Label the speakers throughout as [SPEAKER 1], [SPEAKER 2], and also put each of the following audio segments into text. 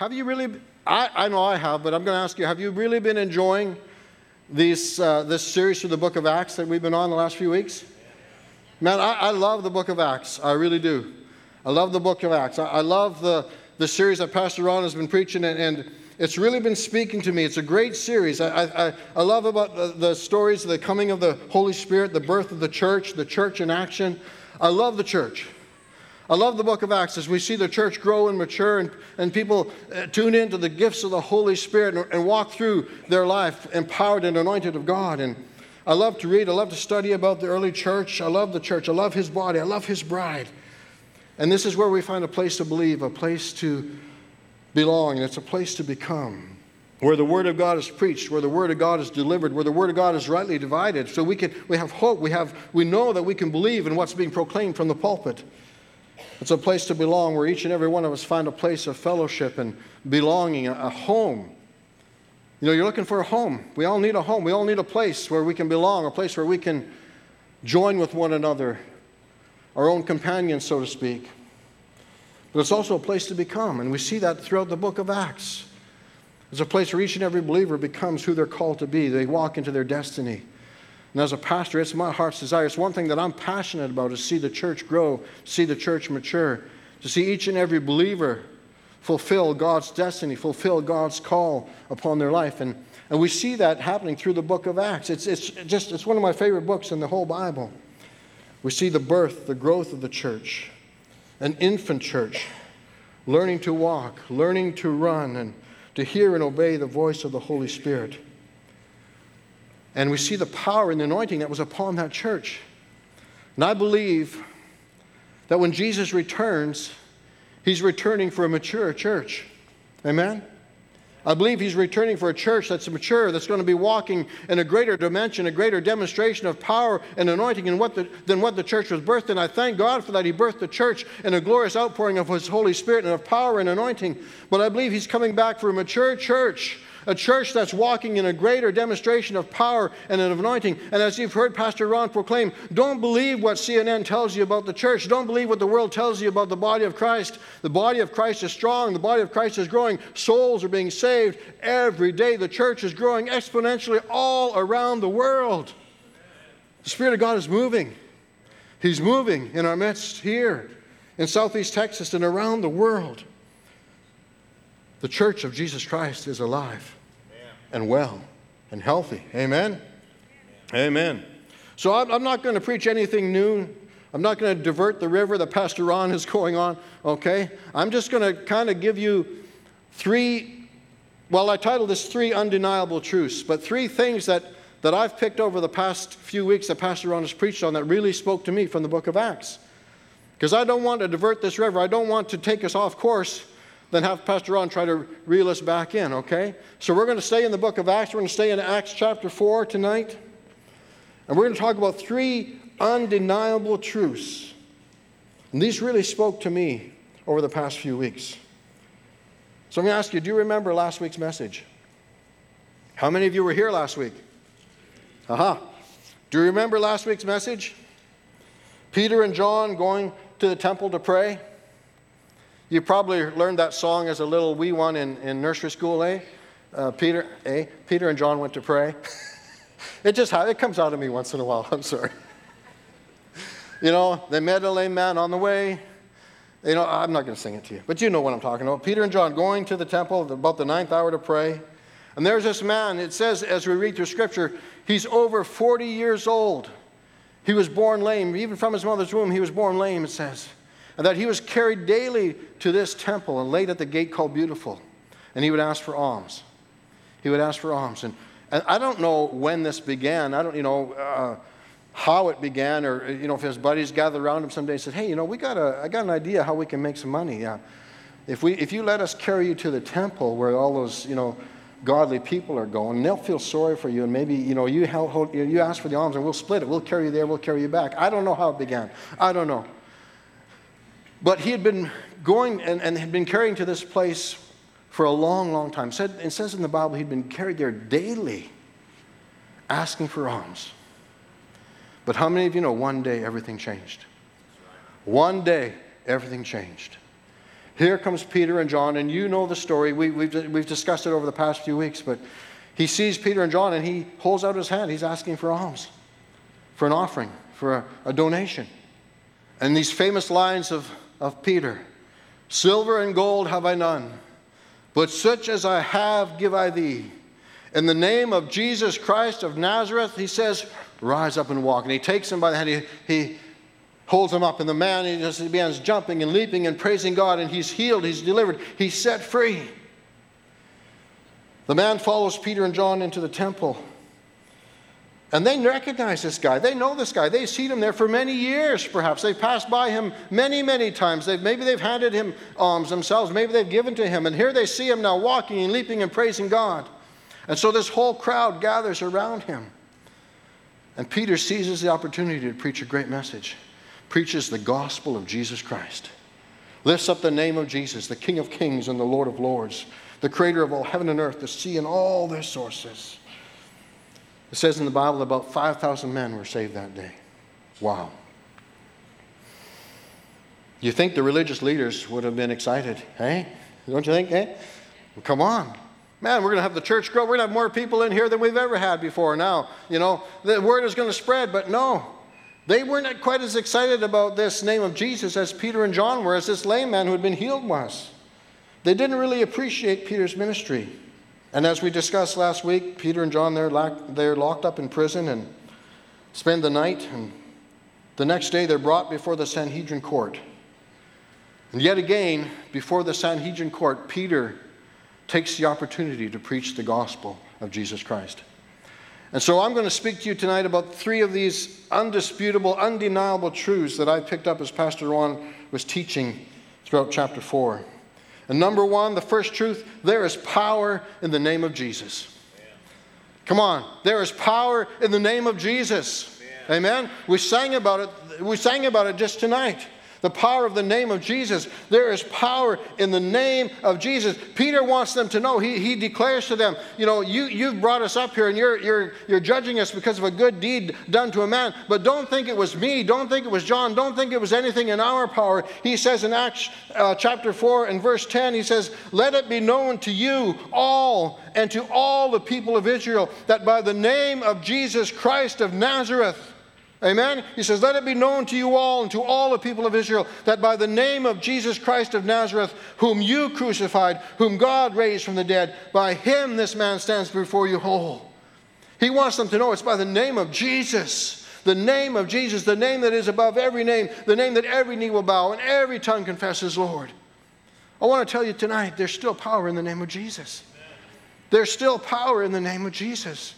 [SPEAKER 1] have you really, I, I know I have, but I'm going to ask you, have you really been enjoying these, uh, this series through the book of Acts that we've been on the last few weeks? Man, I, I love the book of Acts. I really do. I love the book of Acts. I, I love the, the series that Pastor Ron has been preaching, and, and it's really been speaking to me. It's a great series. I, I, I love about the, the stories of the coming of the Holy Spirit, the birth of the church, the church in action. I love the church. I love the book of Acts as we see the church grow and mature and, and people uh, tune into the gifts of the Holy Spirit and, and walk through their life empowered and anointed of God. And I love to read, I love to study about the early church. I love the church, I love his body, I love his bride. And this is where we find a place to believe, a place to belong, and it's a place to become. Where the Word of God is preached, where the Word of God is delivered, where the Word of God is rightly divided. So we, can, we have hope, we, have, we know that we can believe in what's being proclaimed from the pulpit. It's a place to belong where each and every one of us find a place of fellowship and belonging, a, home. You know, you're looking for a home. We all need a home. We all need a place where we can belong, a place where we can join with one another, our own companions, so to speak. But it's also a place to become, and we see that throughout the book of Acts. It's a place where each and every believer becomes who they're called to be. They walk into their destiny. And as a pastor, it's my heart's desire. It's one thing that I'm passionate about is see the church grow, see the church mature, to see each and every believer fulfill God's destiny, fulfill God's call upon their life. And, and we see that happening through the book of Acts. It's, it's just it's one of my favorite books in the whole Bible. We see the birth, the growth of the church an infant church, learning to walk, learning to run, and to hear and obey the voice of the Holy Spirit. And we see the power and the anointing that was upon that church. And I believe that when Jesus returns, he's returning for a mature church. Amen? I believe he's returning for a church that's mature, that's going to be walking in a greater dimension, a greater demonstration of power and anointing than what the, than what the church was birthed in. I thank God for that. He birthed the church in a glorious outpouring of his Holy Spirit and of power and anointing. But I believe he's coming back for a mature church a church that's walking in a greater demonstration of power and of anointing. And as you've heard Pastor Ron proclaim, don't believe what CNN tells you about the church. Don't believe what the world tells you about the body of Christ. The body of Christ is strong, the body of Christ is growing, souls are being saved every day. The church is growing exponentially all around the world. The Spirit of God is moving. He's moving in our midst here in Southeast Texas and around the world. The church of Jesus Christ is alive and well and healthy. Amen? Amen. So I'm, not going to preach anything new. I'm not going to divert the river that Pastor Ron is going on, okay? I'm just going to kind of give you three, well, I titled this Three Undeniable Truths, but three things that, that I've picked over the past few weeks that Pastor Ron has preached on that really spoke to me from the book of Acts. Because I don't want to divert this river, I don't want to take us off course then have Pastor Ron try to reel us back in, okay? So we're going to stay in the book of Acts. We're going to stay in Acts chapter 4 tonight. And we're going to talk about three undeniable truths. And these really spoke to me over the past few weeks. So I'm going to ask you do you remember last week's message? How many of you were here last week? Aha. Uh-huh. Do you remember last week's message? Peter and John going to the temple to pray. You probably learned that song as a little wee one in, in nursery school, eh? Uh, Peter, eh? Peter and John went to pray. it just it comes out of me once in a while. I'm sorry. you know, they met a lame man on the way. You know, I'm not going to sing it to you, but you know what I'm talking about. Peter and John going to the temple about the ninth hour to pray. And there's this man, it says as we read through scripture, he's over 40 years old. He was born lame. Even from his mother's womb, he was born lame, it says and that he was carried daily to this temple and laid at the gate called Beautiful. And he would ask for alms. He would ask for alms. And, and I don't know when this began. I don't, you know, uh, how it began, or you know, if his buddies gathered around him someday and said, "Hey, you know, we got a, I got an idea how we can make some money. Yeah, if we, if you let us carry you to the temple where all those, you know, godly people are going, they'll feel sorry for you, and maybe you know, you help, you ask for the alms, and we'll split it. We'll carry you there. We'll carry you back. I don't know how it began. I don't know. But he had been going and, and had been carrying to this place for a long, long time. Said, it says in the Bible he'd been carried there daily, asking for alms. But how many of you know one day everything changed? One day everything changed. Here comes Peter and John, and you know the story. We, we've, we've discussed it over the past few weeks, but he sees Peter and John and he holds out his hand. He's asking for alms, for an offering, for a, a donation. And these famous lines of, of Peter Silver and gold have I none, but such as I have give I thee. In the name of Jesus Christ of Nazareth, he says, Rise up and walk. And he takes him by the hand. He, he holds him up, and the man he just begins jumping and leaping and praising God, and he's healed, he's delivered, he's set free. The man follows Peter and John into the temple. And they recognize this guy. They know this guy. They've seen him there for many years, perhaps. They've passed by him many, many times. They've, maybe they've handed him alms themselves. Maybe they've given to him. And here they see him now walking and leaping and praising God. And so this whole crowd gathers around him. And Peter seizes the opportunity to preach a great message, preaches the gospel of Jesus Christ, lifts up the name of Jesus, the King of kings and the Lord of lords, the creator of all heaven and earth, the sea and all their sources. It says in the Bible about 5,000 men were saved that day. Wow. You think the religious leaders would have been excited, hey? Don't you think, eh? Well, come on. Man, we're going to have the church grow. We're going to have more people in here than we've ever had before. Now, you know, the word is going to spread, but no. They weren't quite as excited about this name of Jesus as Peter and John were, as this lame man who had been healed was. They didn't really appreciate Peter's ministry. And as we discussed last week, Peter and John, they're, locked, they're locked up in prison and spend the night. And the next day, they're brought before the Sanhedrin court. And yet again, before the Sanhedrin court, Peter takes the opportunity to preach the gospel of Jesus Christ. And so I'm going to speak to you tonight about three of these undisputable, undeniable truths that I picked up as Pastor Ron was teaching throughout chapter 4. And number one, the first truth there is power in the name of Jesus. Come on, there is power in the name of Jesus. Amen. We sang about it. We sang about it just tonight the power of the name of Jesus. There is power in the name of Jesus. Peter wants them to know. He, he declares to them, You know, you, you've brought us up here and you're, you're, you're judging us because of a good deed done to a man. But don't think it was me. Don't think it was John. Don't think it was anything in our power. He says in Acts uh, chapter 4 and verse 10, He says, Let it be known to you all and to all the people of Israel that by the name of Jesus Christ of Nazareth, Amen? He says, Let it be known to you all and to all the people of Israel that by the name of Jesus Christ of Nazareth, whom you crucified, whom God raised from the dead, by him this man stands before you whole. He wants them to know it's by the name of Jesus, the name of Jesus, the name that is above every name, the name that every knee will bow and every tongue confesses Lord. I want to tell you tonight there's still power in the name of Jesus. There's still power in the name of Jesus.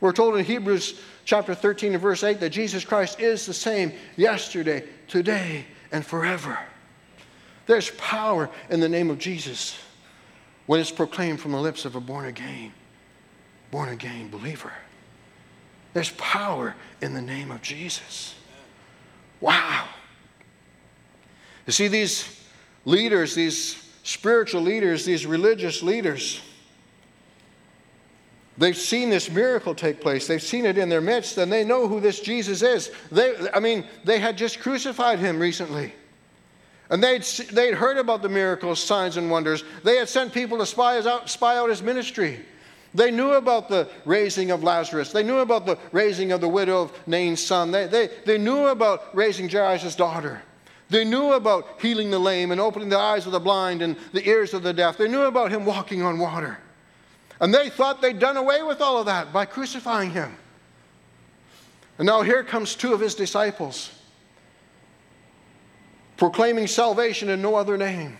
[SPEAKER 1] We're told in Hebrews chapter 13 and verse 8 that Jesus Christ is the same yesterday, today, and forever. There's power in the name of Jesus when it's proclaimed from the lips of a born again, born again believer. There's power in the name of Jesus. Wow. You see, these leaders, these spiritual leaders, these religious leaders, They've seen this miracle take place. They've seen it in their midst, and they know who this Jesus is. They, I mean, they had just crucified him recently. And they'd, they'd heard about the miracles, signs, and wonders. They had sent people to spy out, spy out his ministry. They knew about the raising of Lazarus. They knew about the raising of the widow of Nain's son. They, they, they knew about raising Jairus' daughter. They knew about healing the lame and opening the eyes of the blind and the ears of the deaf. They knew about him walking on water. And they thought they'd done away with all of that by crucifying him. And now here comes two of his disciples proclaiming salvation in no other name,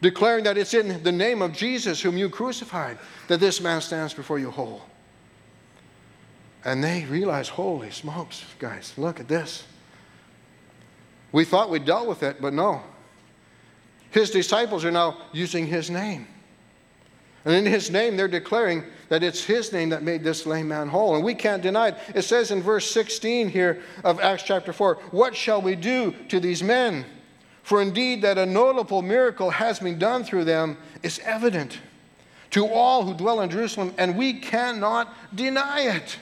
[SPEAKER 1] declaring that it's in the name of Jesus, whom you crucified, that this man stands before you whole. And they realize, holy smokes, guys, look at this. We thought we dealt with it, but no. His disciples are now using his name. And in his name, they're declaring that it's his name that made this lame man whole. And we can't deny it. It says in verse 16 here of Acts chapter 4 What shall we do to these men? For indeed, that a notable miracle has been done through them is evident to all who dwell in Jerusalem, and we cannot deny it.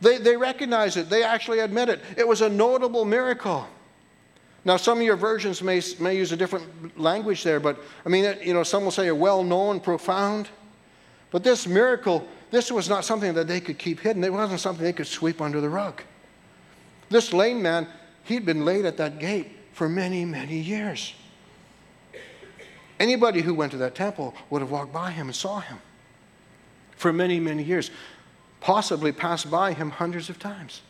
[SPEAKER 1] They, they recognize it, they actually admit it. It was a notable miracle. Now, some of your versions may, may use a different language there, but I mean, you know, some will say a well known, profound. But this miracle, this was not something that they could keep hidden. It wasn't something they could sweep under the rug. This lame man, he'd been laid at that gate for many, many years. Anybody who went to that temple would have walked by him and saw him for many, many years, possibly passed by him hundreds of times.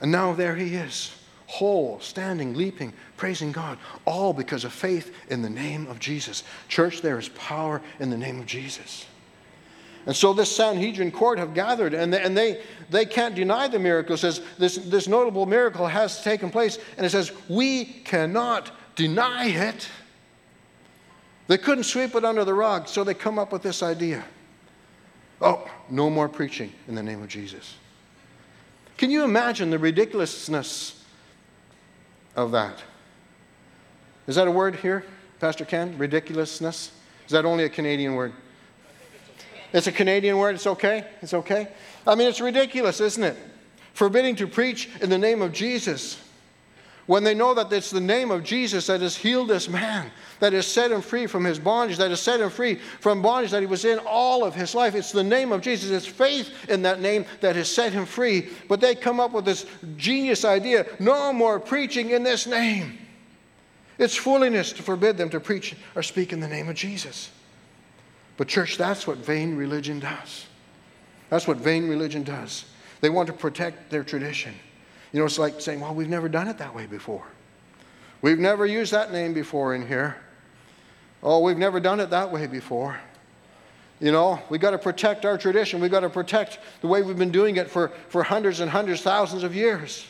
[SPEAKER 1] And now there he is, whole, standing, leaping, praising God, all because of faith in the name of Jesus. Church, there is power in the name of Jesus. And so this Sanhedrin court have gathered, and they, and they, they can't deny the miracle. It says this, this notable miracle has taken place, and it says, we cannot deny it. They couldn't sweep it under the rug, so they come up with this idea. Oh, no more preaching in the name of Jesus. Can you imagine the ridiculousness of that? Is that a word here, Pastor Ken? Ridiculousness? Is that only a Canadian word? It's a Canadian word, it's okay? It's okay? I mean, it's ridiculous, isn't it? Forbidding to preach in the name of Jesus when they know that it's the name of Jesus that has healed this man, that has set him free from his bondage, that has set him free from bondage that he was in all of his life. It's the name of Jesus. It's faith in that name that has set him free. But they come up with this genius idea no more preaching in this name. It's foolishness to forbid them to preach or speak in the name of Jesus. But, church, that's what vain religion does. That's what vain religion does. They want to protect their tradition. You know, it's like saying, well, we've never done it that way before. We've never used that name before in here. Oh, we've never done it that way before. You know, we've got to protect our tradition. We've got to protect the way we've been doing it for, for hundreds and hundreds, thousands of years.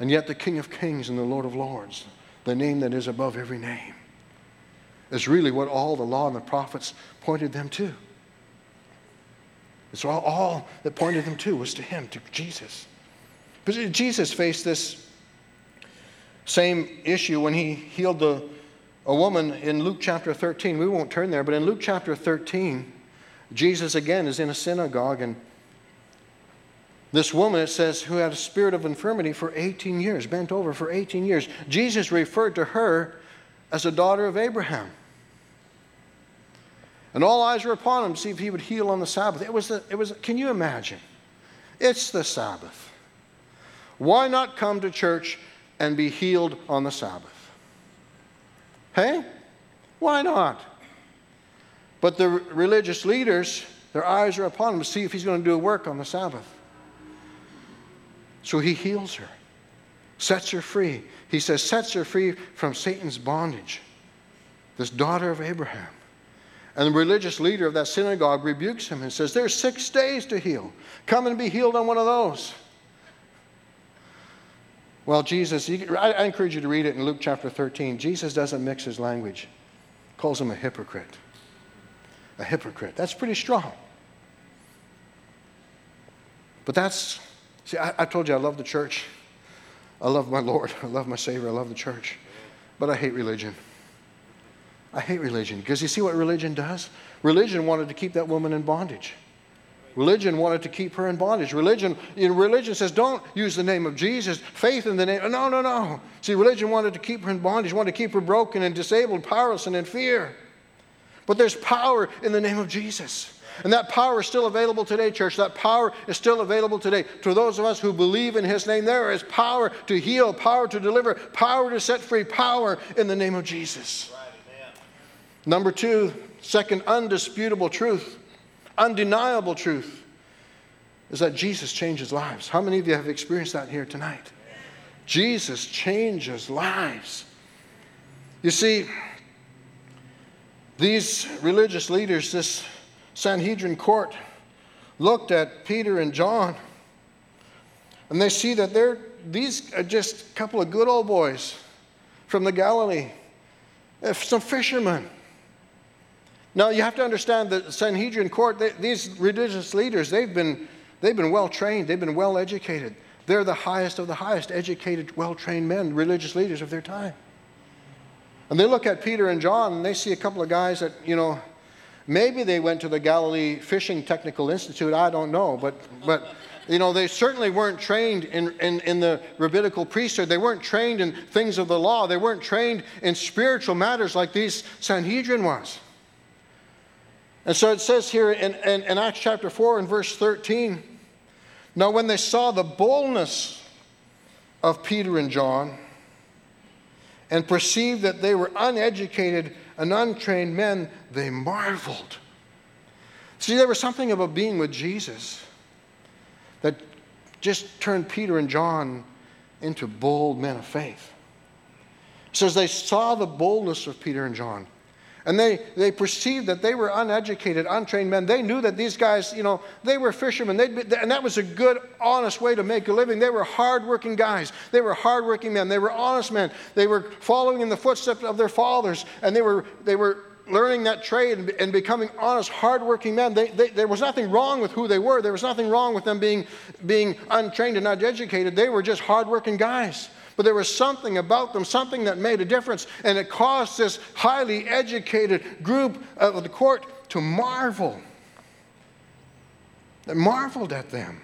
[SPEAKER 1] And yet, the King of Kings and the Lord of Lords, the name that is above every name, is really what all the law and the prophets pointed them to. It's all, all that pointed them to was to him, to Jesus. But Jesus faced this same issue when he healed the, a woman in Luke chapter 13. We won't turn there, but in Luke chapter 13, Jesus again is in a synagogue, and this woman, it says, who had a spirit of infirmity for 18 years, bent over for 18 years. Jesus referred to her as a daughter of Abraham. And all eyes were upon him to see if he would heal on the Sabbath. It was, it was can you imagine? It's the Sabbath. Why not come to church and be healed on the Sabbath? Hey? Why not? But the religious leaders, their eyes are upon him to see if he's going to do a work on the Sabbath. So he heals her, sets her free. He says, sets her free from Satan's bondage, this daughter of Abraham. And the religious leader of that synagogue rebukes him and says, There's six days to heal. Come and be healed on one of those. Well, Jesus, I encourage you to read it in Luke chapter 13. Jesus doesn't mix his language, calls him a hypocrite. A hypocrite. That's pretty strong. But that's, see, I, I told you I love the church. I love my Lord. I love my Savior. I love the church. But I hate religion. I hate religion because you see what religion does? Religion wanted to keep that woman in bondage. Religion wanted to keep her in bondage. Religion, you know, religion says, don't use the name of Jesus. Faith in the name. No, no, no. See, religion wanted to keep her in bondage, wanted to keep her broken and disabled, powerless and in fear. But there's power in the name of Jesus. And that power is still available today, church. That power is still available today. To those of us who believe in His name, there is power to heal, power to deliver, power to set free, power in the name of Jesus. Number two, second undisputable truth, undeniable truth, is that Jesus changes lives. How many of you have experienced that here tonight? Jesus changes lives. You see, these religious leaders, this Sanhedrin court, looked at Peter and John, and they see that they're these are just a couple of good old boys from the Galilee, some fishermen. Now, you have to understand that the Sanhedrin court, they, these religious leaders, they've been, they've been well trained, they've been well educated. They're the highest of the highest educated, well trained men, religious leaders of their time. And they look at Peter and John and they see a couple of guys that, you know, maybe they went to the Galilee Fishing Technical Institute, I don't know, but, but you know, they certainly weren't trained in, in, in, the rabbinical priesthood. They weren't trained in things of the law. They weren't trained in spiritual matters like these Sanhedrin was. And so it says here in, in, in Acts chapter 4 and verse 13 Now, when they saw the boldness of Peter and John and perceived that they were uneducated and untrained men, they marveled. See, there was something about being with Jesus that just turned Peter and John into bold men of faith. It says they saw the boldness of Peter and John. And they, they perceived that they were uneducated, untrained men. They knew that these guys, you know, they were fishermen. They'd be, and that was a good, honest way to make a living. They were hardworking guys. They were hardworking men. They were honest men. They were following in the footsteps of their fathers. And they were, they were learning that trade and, and becoming honest, hardworking men. They, they, there was nothing wrong with who they were. There was nothing wrong with them being, being untrained and uneducated. They were just hardworking guys. But there was something about them, something that made a difference, and it caused this highly educated group of the court to marvel. They marveled at them.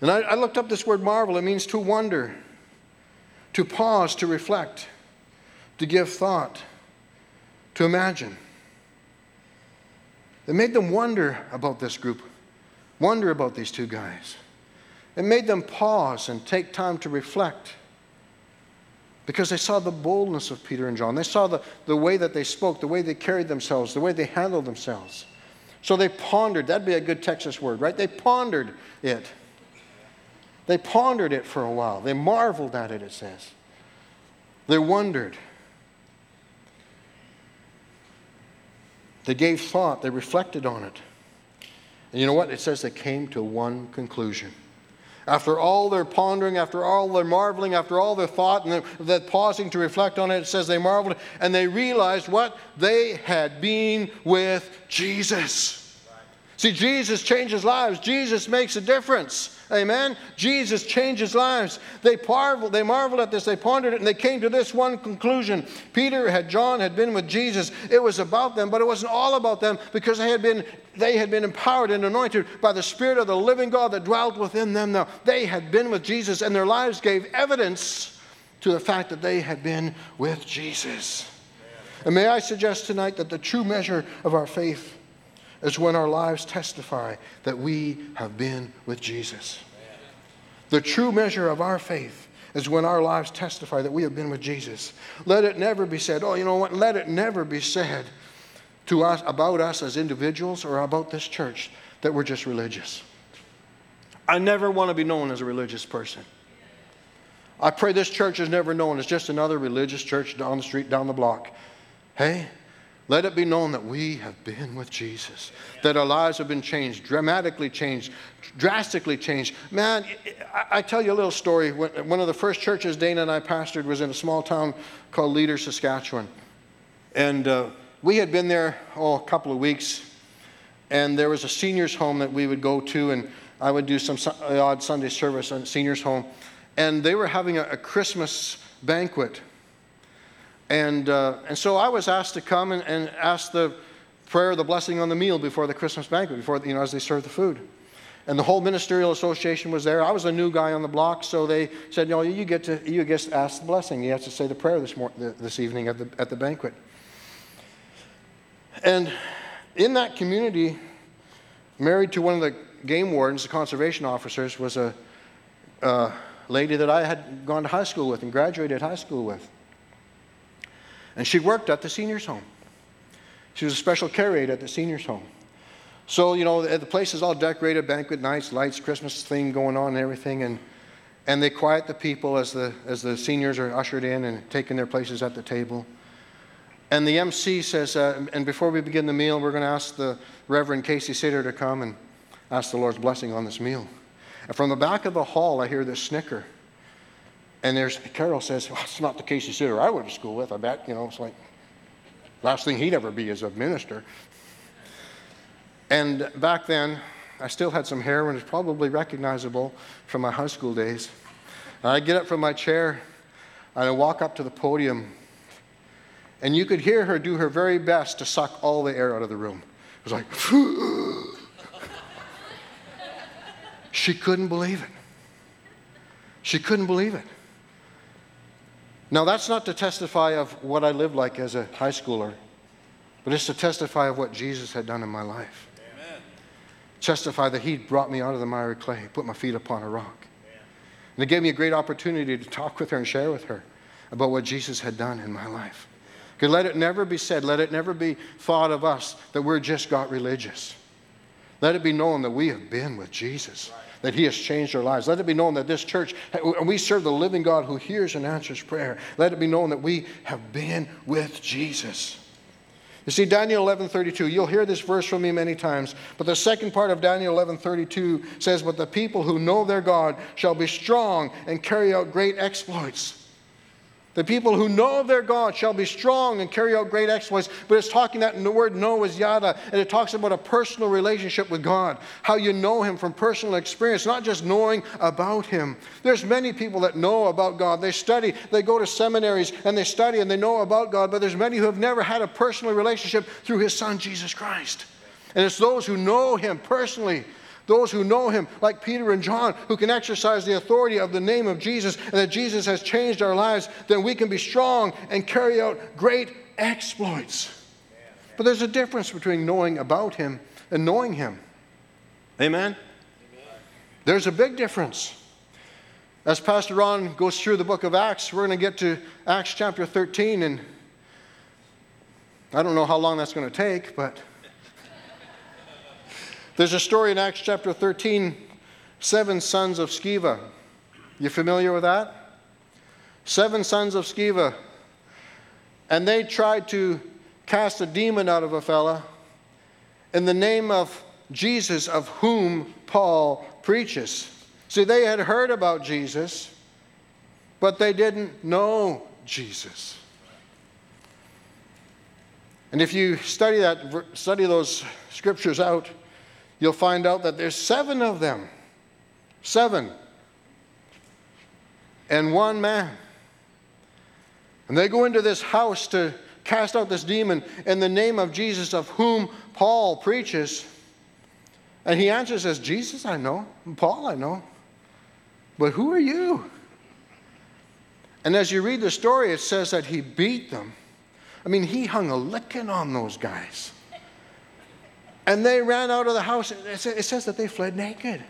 [SPEAKER 1] And I, I looked up this word marvel. It means to wonder, to pause, to reflect, to give thought to imagine. It made them wonder about this group, wonder about these two guys. It made them pause and take time to reflect because they saw the boldness of Peter and John. They saw the, the way that they spoke, the way they carried themselves, the way they handled themselves. So they pondered. That'd be a good Texas word, right? They pondered it. They pondered it for a while. They marveled at it, it says. They wondered. They gave thought, they reflected on it. And you know what? It says they came to one conclusion. After all their pondering, after all their marveling, after all their thought and that pausing to reflect on it, it says they marveled and they realized what? They had been with Jesus. See, Jesus changes lives. Jesus makes a difference. Amen. Jesus changes lives. They marveled, they marveled at this, they pondered it, and they came to this one conclusion. Peter had John had been with Jesus. It was about them, but it wasn't all about them because they had been they had been empowered and anointed by the Spirit of the living God that dwelt within them. Now they had been with Jesus, and their lives gave evidence to the fact that they had been with Jesus. And may I suggest tonight that the true measure of our faith is when our lives testify that we have been with Jesus. The true measure of our faith is when our lives testify that we have been with Jesus. Let it never be said, oh, you know what? Let it never be said to us about us as individuals or about this church that we're just religious. I never want to be known as a religious person. I pray this church is never known as just another religious church down the street, down the block. Hey, let it be known that we have been with Jesus, that our lives have been changed, dramatically changed, drastically changed. Man, I tell you a little story. One of the first churches Dana and I pastored was in a small town called Leader, Saskatchewan. And uh, we had been there, oh, a couple of weeks. And there was a seniors' home that we would go to, and I would do some odd Sunday service on seniors' home. And they were having a, a Christmas banquet and, uh, and so I was asked to come and, and ask the prayer, the blessing on the meal before the Christmas banquet, before, you know, as they served the food. And the whole ministerial association was there. I was a new guy on the block, so they said, "No, you get to you get to ask the blessing. You have to say the prayer this morning, this evening at the at the banquet." And in that community, married to one of the game wardens, the conservation officers, was a, a lady that I had gone to high school with and graduated high school with. And she worked at the seniors' home. She was a special care aide at the seniors' home. So, you know, the place is all decorated, banquet nights, lights, Christmas thing going on and everything. And, and they quiet the people as the, as the seniors are ushered in and taking their places at the table. And the MC says, uh, and before we begin the meal, we're going to ask the Reverend Casey Sitter to come and ask the Lord's blessing on this meal. And from the back of the hall, I hear this snicker. And there's Carol says, well, it's not the Casey Sitter I went to school with, I bet. You know, it's like last thing he'd ever be is a minister. And back then, I still had some hair and it's probably recognizable from my high school days. And I get up from my chair and I walk up to the podium, and you could hear her do her very best to suck all the air out of the room. It was like, She couldn't believe it. She couldn't believe it. Now, that's not to testify of what I lived like as a high schooler, but it's to testify of what Jesus had done in my life. Amen. Testify that He brought me out of the miry clay, put my feet upon a rock. Amen. And it gave me a great opportunity to talk with her and share with her about what Jesus had done in my life. Because let it never be said, let it never be thought of us that we're just got religious. Let it be known that we have been with Jesus. Right that He has changed our lives. Let it be known that this church, and we serve the living God who hears and answers prayer. Let it be known that we have been with Jesus. You see, Daniel 11:32, you'll hear this verse from me many times, but the second part of Daniel 11:32 says, But the people who know their God shall be strong and carry out great exploits. The people who know their God shall be strong and carry out great exploits. But it's talking that in the word know is yada, and it talks about a personal relationship with God, how you know Him from personal experience, not just knowing about Him. There's many people that know about God. They study, they go to seminaries, and they study and they know about God, but there's many who have never had a personal relationship through His Son, Jesus Christ. And it's those who know Him personally those who know him, like Peter and John, who can exercise the authority of the name of Jesus and that Jesus has changed our lives, then we can be strong and carry out great exploits. But there's a difference between knowing about him and knowing him. Amen? There's a big difference. As Pastor Ron goes through the book of Acts, we're going to get to Acts chapter 13, and I don't know how long that's going to take, but there's a story in Acts chapter 13, seven sons of Sceva. You familiar with that? Seven sons of Sceva. And they tried to cast a demon out of a fella in the name of Jesus, of whom Paul preaches. See, they had heard about Jesus, but they didn't know Jesus. And if you study that, study those scriptures out, you'll find out that there's seven of them. Seven. And one man. And they go into this house to cast out this demon in the name of Jesus, of whom Paul preaches. And he answers as Jesus, I know. Paul, I know. But who are you? And as you read the story, it says that he beat them. I mean, he hung a licking on those guys. And they ran out of the house. It says that they fled naked.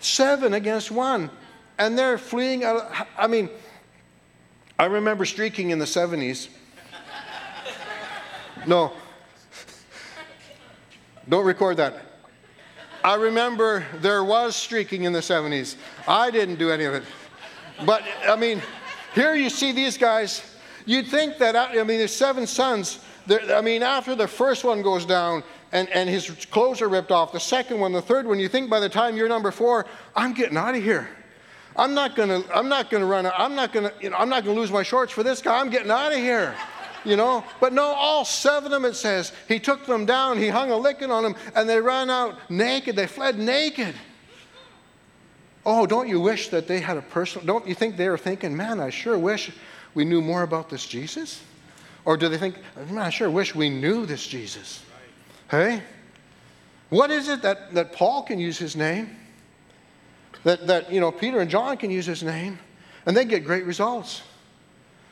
[SPEAKER 1] Seven against one. And they're fleeing out. I mean, I remember streaking in the 70s. No. Don't record that. I remember there was streaking in the 70s. I didn't do any of it. But, I mean, here you see these guys. You'd think that, I mean, there's seven sons. I mean, after the first one goes down and, and his clothes are ripped off, the second one, the third one, you think by the time you're number four, I'm getting out of here. I'm not gonna, I'm not gonna run, I'm not gonna, you know, I'm not gonna lose my shorts for this guy. I'm getting out of here. You know, but no, all seven of them, it says, he took them down, he hung a licking on them, and they ran out naked. They fled naked. Oh, don't you wish that they had a personal, don't you think they were thinking, man, I sure wish we knew more about this Jesus? Or do they think, I sure wish we knew this Jesus? Hey? What is it that, that Paul can use his name? That, that, you know, Peter and John can use his name, and they get great results.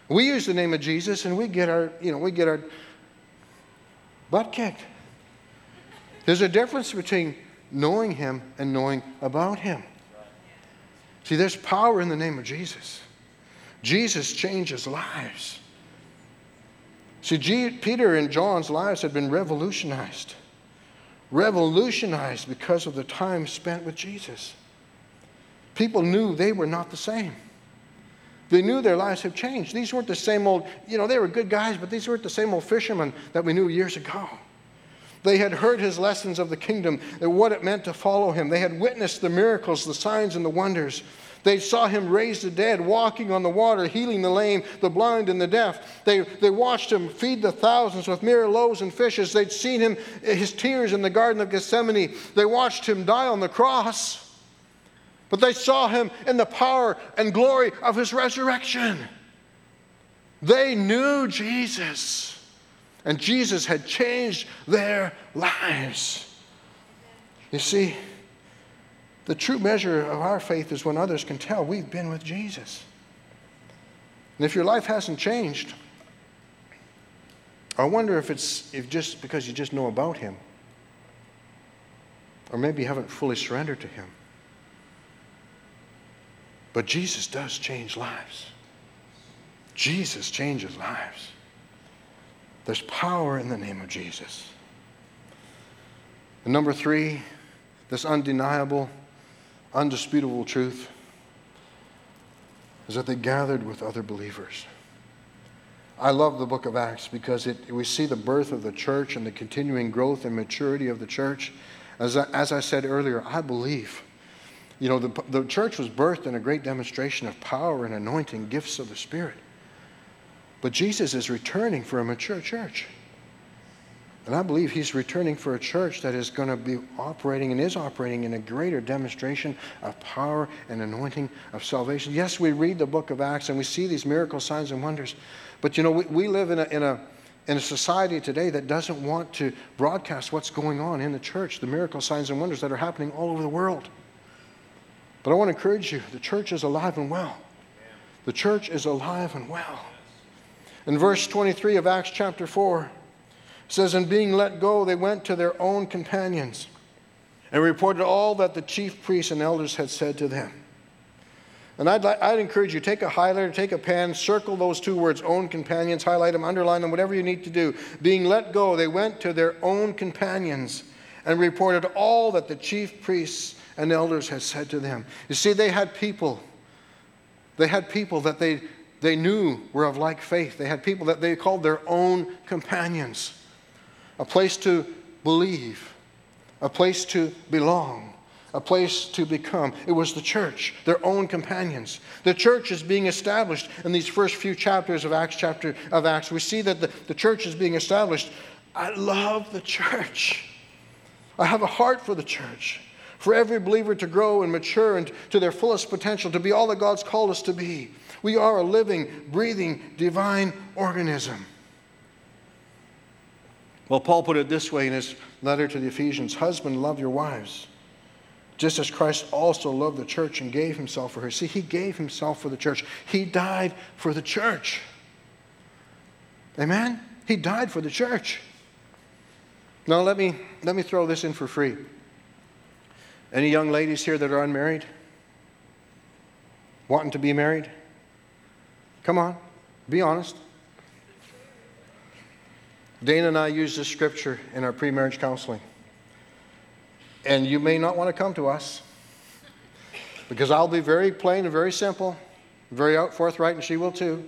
[SPEAKER 1] We use the name of Jesus and we get our, you know, we get our butt kicked. There's a difference between knowing him and knowing about him. See, there's power in the name of Jesus. Jesus changes lives. See, G- Peter and John's lives had been revolutionized. Revolutionized because of the time spent with Jesus. People knew they were not the same. They knew their lives had changed. These weren't the same old, you know, they were good guys, but these weren't the same old fishermen that we knew years ago. They had heard his lessons of the kingdom and what it meant to follow him. They had witnessed the miracles, the signs, and the wonders. They saw him raise the dead, walking on the water, healing the lame, the blind, and the deaf. They, they watched him feed the thousands with mere loaves and fishes. They'd seen him, his tears in the Garden of Gethsemane. They watched him die on the cross. But they saw him in the power and glory of his resurrection. They knew Jesus, and Jesus had changed their lives. You see, The true measure of our faith is when others can tell we've been with Jesus. And if your life hasn't changed, I wonder if it's if just because you just know about Him, or maybe you haven't fully surrendered to Him. But Jesus does change lives. Jesus changes lives. There's power in the name of Jesus. And number three, this undeniable, undisputable truth is that they gathered with other believers. I love the book of Acts because it, we see the birth of the church and the continuing growth and maturity of the church. As I, as I said earlier, I believe. You know, the, the church was birthed in a great demonstration of power and anointing, gifts of the Spirit. But Jesus is returning for a mature church. And I believe he's returning for a church that is going to be operating and is operating in a greater demonstration of power and anointing of salvation. Yes, we read the book of Acts and we see these miracle signs and wonders. But you know, we, we live in a, in, a, in a society today that doesn't want to broadcast what's going on in the church, the miracle signs and wonders that are happening all over the world. But I want to encourage you the church is alive and well. The church is alive and well. In verse 23 of Acts chapter 4, says, And being let go, they went to their own companions and reported all that the chief priests and elders had said to them. And I'd, I'd encourage you, take a highlighter, take a pen, circle those two words, own companions, highlight them, underline them, whatever you need to do. Being let go, they went to their own companions and reported all that the chief priests and elders had said to them. You see, they had people. They had people that they, they knew were of like faith. They had people that they called their own companions a place to believe, a place to belong, a place to become. It was the church, their own companions. The church is being established in these first few chapters of Acts chapter of Acts. We see that the, the church is being established. I love the church. I have a heart for the church. For every believer to grow and mature and to their fullest potential, to be all that God's called us to be. We are a living, breathing, divine organism. Well, Paul put it this way in his letter to the Ephesians Husband, love your wives, just as Christ also loved the church and gave himself for her. See, he gave himself for the church, he died for the church. Amen? He died for the church. Now, let me, let me throw this in for free. Any young ladies here that are unmarried? Wanting to be married? Come on, be honest. Dana and I use this scripture in our pre marriage counseling. And you may not want to come to us because I'll be very plain and very simple, very out forthright, and she will too.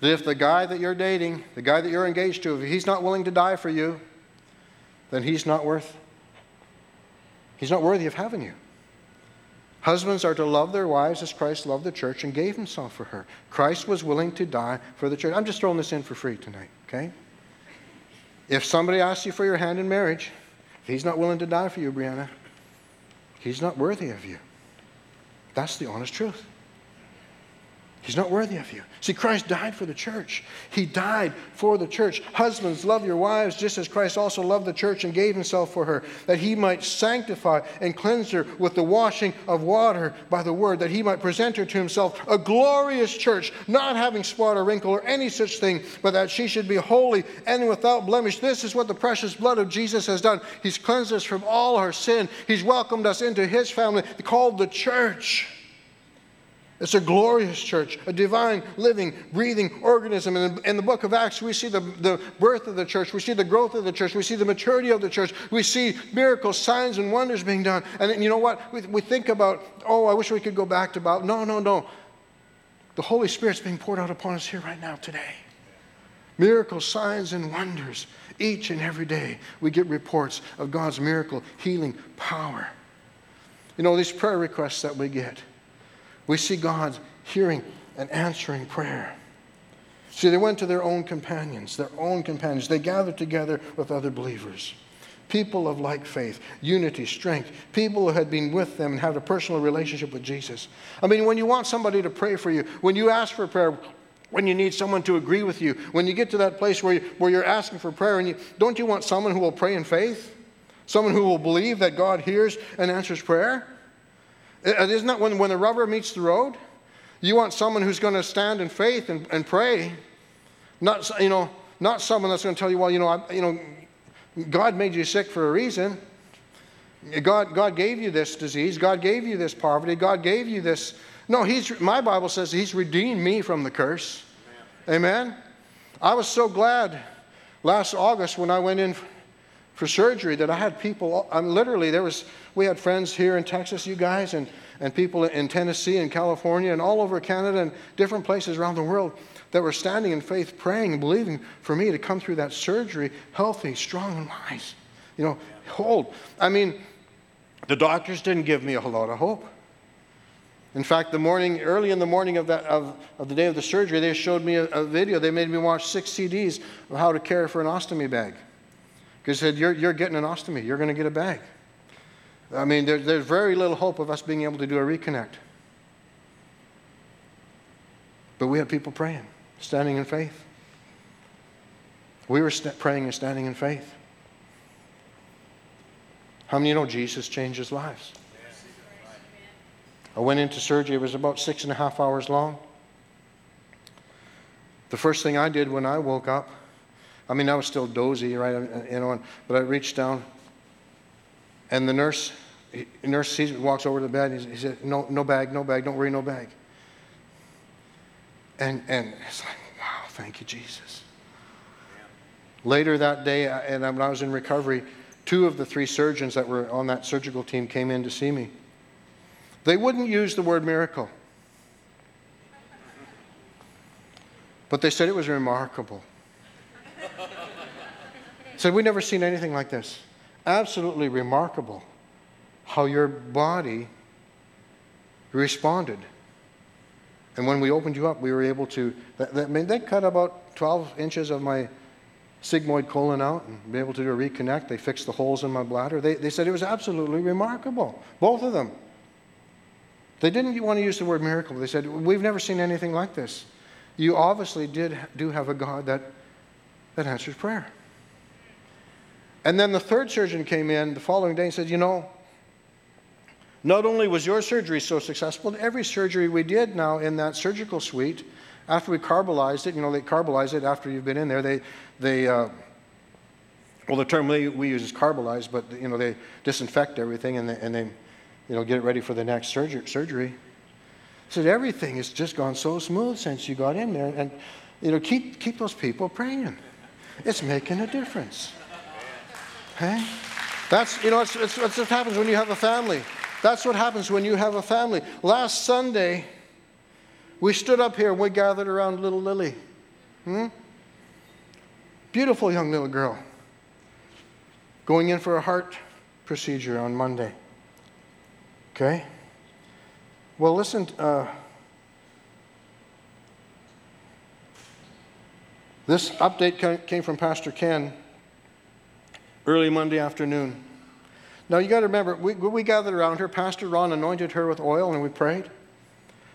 [SPEAKER 1] That if the guy that you're dating, the guy that you're engaged to, if he's not willing to die for you, then he's not worth, he's not worthy of having you. Husbands are to love their wives as Christ loved the church and gave himself for her. Christ was willing to die for the church. I'm just throwing this in for free tonight, okay? If somebody asks you for your hand in marriage, if he's not willing to die for you, Brianna, he's not worthy of you. That's the honest truth. He's not worthy of you. See, Christ died for the church. He died for the church. Husbands, love your wives just as Christ also loved the church and gave himself for her, that he might sanctify and cleanse her with the washing of water by the word, that he might present her to himself a glorious church, not having spot or wrinkle or any such thing, but that she should be holy and without blemish. This is what the precious blood of Jesus has done. He's cleansed us from all our sin, he's welcomed us into his family, called the church. It's a glorious church, a divine, living, breathing organism. In the, in the, book of Acts, we see the, the birth of the church, we see the growth of the church, we see the maturity of the church, we see miracles, signs, and wonders being done. And you know what? We, we think about, oh, I wish we could go back to about. No, no, no. The Holy Spirit's being poured out upon us here right now today. Miracles, signs, and wonders. Each and every day, we get reports of God's miracle, healing power. You know, these prayer requests that we get we see God hearing and answering prayer. See, they went to their own companions, their own companions. They gathered together with other believers. People of like faith, unity, strength, people who had been with them and had a personal relationship with Jesus. I mean, when you want somebody to pray for you, when you ask for prayer, when you need someone to agree with you, when you get to that place where, you, where you're asking for prayer, and you, don't you want someone who will pray in faith? Someone who will believe that God hears and answers prayer? Uh, uh, isn't that when, when the rubber meets the road? You want someone who's going to stand in faith and, and pray, not, you know, not someone that's going to tell you, well, you know, I, you know, God made you sick for a reason. God, God gave you this disease. God gave you this poverty. God gave you this. No, he's, my Bible says He's redeemed me from the curse. Amen. Amen? I was so glad last August when I went in for surgery that I had people, I'm literally, there was, we had friends here in Texas, you guys, and, and people in Tennessee and California and all over Canada and different places around the world that were standing in faith, praying and believing for me to come through that surgery healthy, strong, and wise. You know, hold. I mean, the doctors didn't give me a whole lot of hope. In fact, the morning, early in the morning of, that, of, of the day of the surgery, they showed me a, a video. They made me watch six CDs of how to care for an ostomy bag. Because he said, you're, you're getting an ostomy. You're going to get a bag. I mean, there, there's very little hope of us being able to do a reconnect. But we had people praying, standing in faith. We were st- praying and standing in faith. How many you know Jesus changes lives? I went into surgery. It was about six and a half hours long. The first thing I did when I woke up, I mean, I was still dozy, right? You know, but I reached down, and the nurse, the nurse sees me, walks over to the bed. He said, "No, no bag, no bag. Don't worry, no bag." And and it's like, wow, thank you, Jesus. Later that day, and when I was in recovery, two of the three surgeons that were on that surgical team came in to see me. They wouldn't use the word miracle, but they said it was remarkable said, We've never seen anything like this. Absolutely remarkable how your body responded. And when we opened you up, we were able to. I mean, they cut about 12 inches of my sigmoid colon out and be able to do a reconnect. They fixed the holes in my bladder. They, they said it was absolutely remarkable, both of them. They didn't want to use the word miracle. They said, We've never seen anything like this. You obviously did do have a God that, that answers prayer. And then the third surgeon came in the following day and said, You know, not only was your surgery so successful, every surgery we did now in that surgical suite, after we carbolized it, you know, they carbolize it after you've been in there, they, they uh, well, the term we, we use is carbolize, but, you know, they disinfect everything and they, and they you know, get it ready for the next surgery. surgery. Said everything has just gone so smooth since you got in there. And, you know, keep, keep those people praying. It's making a difference. Hey? That's, you know, it's, it's, what happens when you have a family. That's what happens when you have a family. Last Sunday, we stood up here and we gathered around little Lily. Hmm? Beautiful young little girl. Going in for a heart procedure on Monday. Okay? Well, listen, uh, this update came from Pastor Ken early Monday afternoon. Now, you got to remember, we, we gathered around her. Pastor Ron anointed her with oil, and we prayed.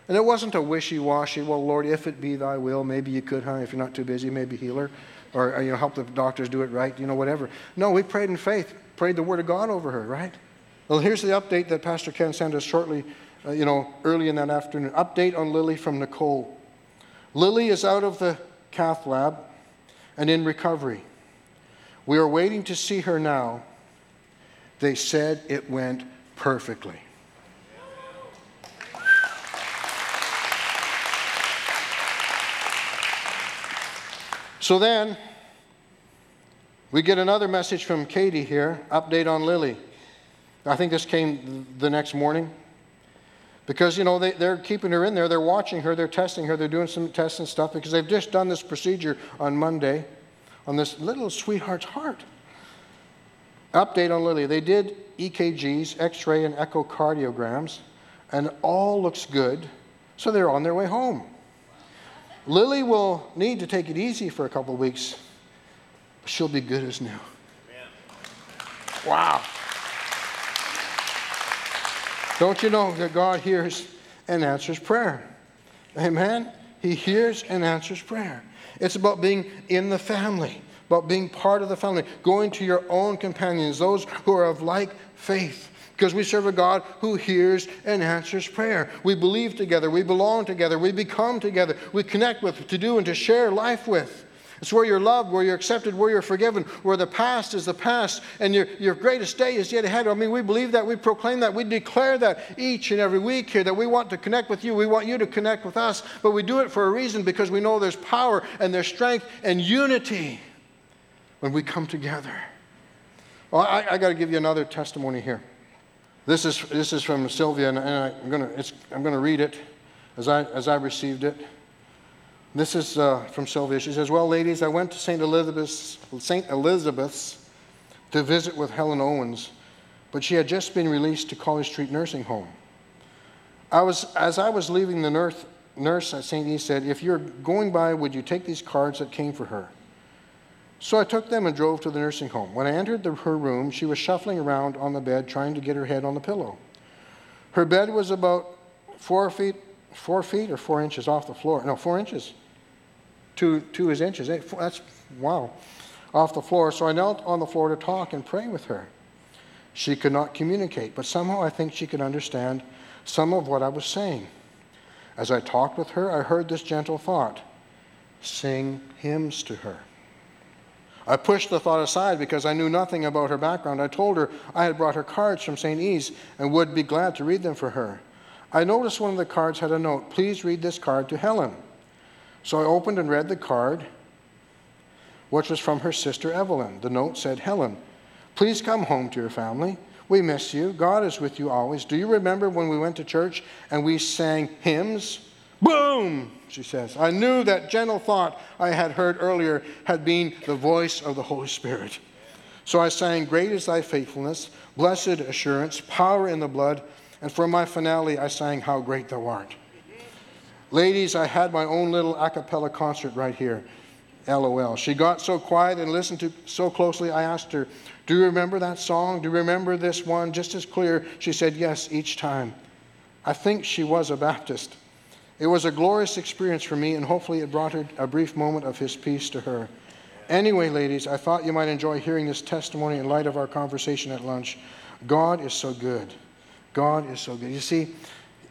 [SPEAKER 1] And it wasn't a wishy washy, well, Lord, if it be thy will, maybe you could, huh? If you're not too busy, maybe heal her. Or, you know, help the doctors do it right, you know, whatever. No, we prayed in faith, prayed the word of God over her, right? Well, here's the update that Pastor Ken sent us shortly, uh, you know, early in that afternoon. Update on Lily from Nicole. Lily is out of the cath lab and in recovery. We are waiting to see her now. They said it went perfectly. So then, we get another message from Katie here update on Lily. I think this came the next morning. Because, you know, they, they're keeping her in there, they're watching her, they're testing her, they're doing some tests and stuff because they've just done this procedure on Monday on this little sweetheart's heart. Update on Lily. They did EKGs, x ray, and echocardiograms, and all looks good, so they're on their way home. Lily will need to take it easy for a couple of weeks, but she'll be good as new. Wow. Don't you know that God hears and answers prayer? Amen? He hears and answers prayer. It's about being in the family, about being part of the family, going to your own companions, those who are of like faith, because we serve a God who hears and answers prayer. We believe together, we belong together, we become together, we connect with, to do, and to share life with. It's where you're loved, where you're accepted, where you're forgiven, where the past is the past and your, your greatest day is yet ahead. I mean, we believe that, we proclaim that, we declare that each and every week here that we want to connect with you, we want you to connect with us, but we do it for a reason because we know there's power and there's strength and unity when we come together. Well, I, I got to give you another testimony here. This is, this is from Sylvia, and I, am going to I'm to read it as I, as I received it. This is uh, from Sylvia. She says, Well, ladies, I went to St. Elizabeth's, St. Elizabeth's to visit with Helen Owens, but she had just been released to College Street Nursing Home. I was, as I was leaving, the nurse, nurse at St. E said, If you're going by, would you take these cards that came for her? So I took them and drove to the nursing home. When I entered the, her room, she was shuffling around on the bed trying to get her head on the pillow. Her bed was about four feet, four feet or four inches off the floor. No, four inches. Two, two is inches. That's, wow, off the floor. So I knelt on the floor to talk and pray with her. She could not communicate, but somehow I think she could understand some of what I was saying. As I talked with her, I heard this gentle thought sing hymns to her. I pushed the thought aside because I knew nothing about her background. I told her I had brought her cards from St. E's and would be glad to read them for her. I noticed one of the cards had a note Please read this card to Helen. So I opened and read the card, which was from her sister Evelyn. The note said, Helen, please come home to your family. We miss you. God is with you always. Do you remember when we went to church and we sang hymns? Boom, she says. I knew that gentle thought I had heard earlier had been the voice of the Holy Spirit. So I sang, Great is thy faithfulness, blessed assurance, power in the blood. And for my finale, I sang, How great thou art. Ladies, I had my own little a cappella concert right here. LOL. She got so quiet and listened to so closely, I asked her, Do you remember that song? Do you remember this one just as clear? She said, Yes, each time. I think she was a Baptist. It was a glorious experience for me, and hopefully it brought her a brief moment of his peace to her. Anyway, ladies, I thought you might enjoy hearing this testimony in light of our conversation at lunch. God is so good. God is so good. You see,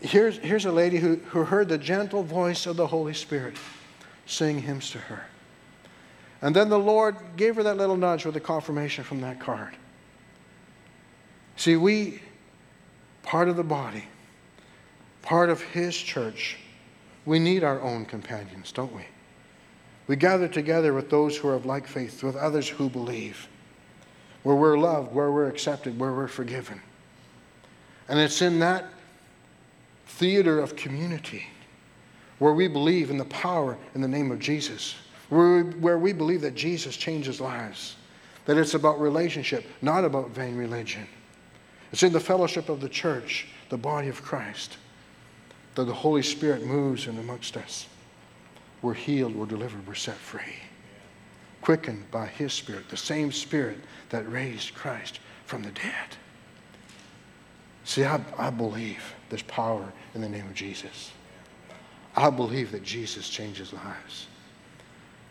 [SPEAKER 1] here's, here's a lady who, who heard the gentle voice of the Holy Spirit sing hymns to her. And then the Lord gave her that little nudge with the confirmation from that card. See, we, part of the body, part of His church, we need our own companions, don't we? We gather together with those who are of like faith, with others who believe, where we're loved, where we're accepted, where we're forgiven. And it's in that theater of community where we believe in the power in the name of Jesus, where we, where we believe that Jesus changes lives, that it's about relationship, not about vain religion. It's in the fellowship of the church, the body of Christ that the Holy Spirit moves in amongst us. We're healed, we're delivered, we're set free. Quickened by His Spirit, the same Spirit that raised Christ from the dead. See, I, I believe there's power in the name of Jesus. I believe that Jesus changes lives.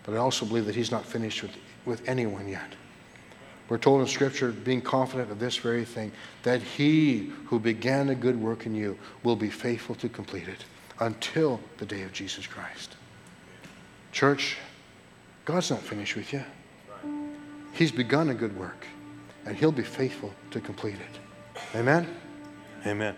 [SPEAKER 1] But I also believe that He's not finished with, with anyone yet. We're told in Scripture, being confident of this very thing, that he who began a good work in you will be faithful to complete it until the day of Jesus Christ. Church, God's not finished with you. He's begun a good work, and he'll be faithful to complete it. Amen?
[SPEAKER 2] Amen.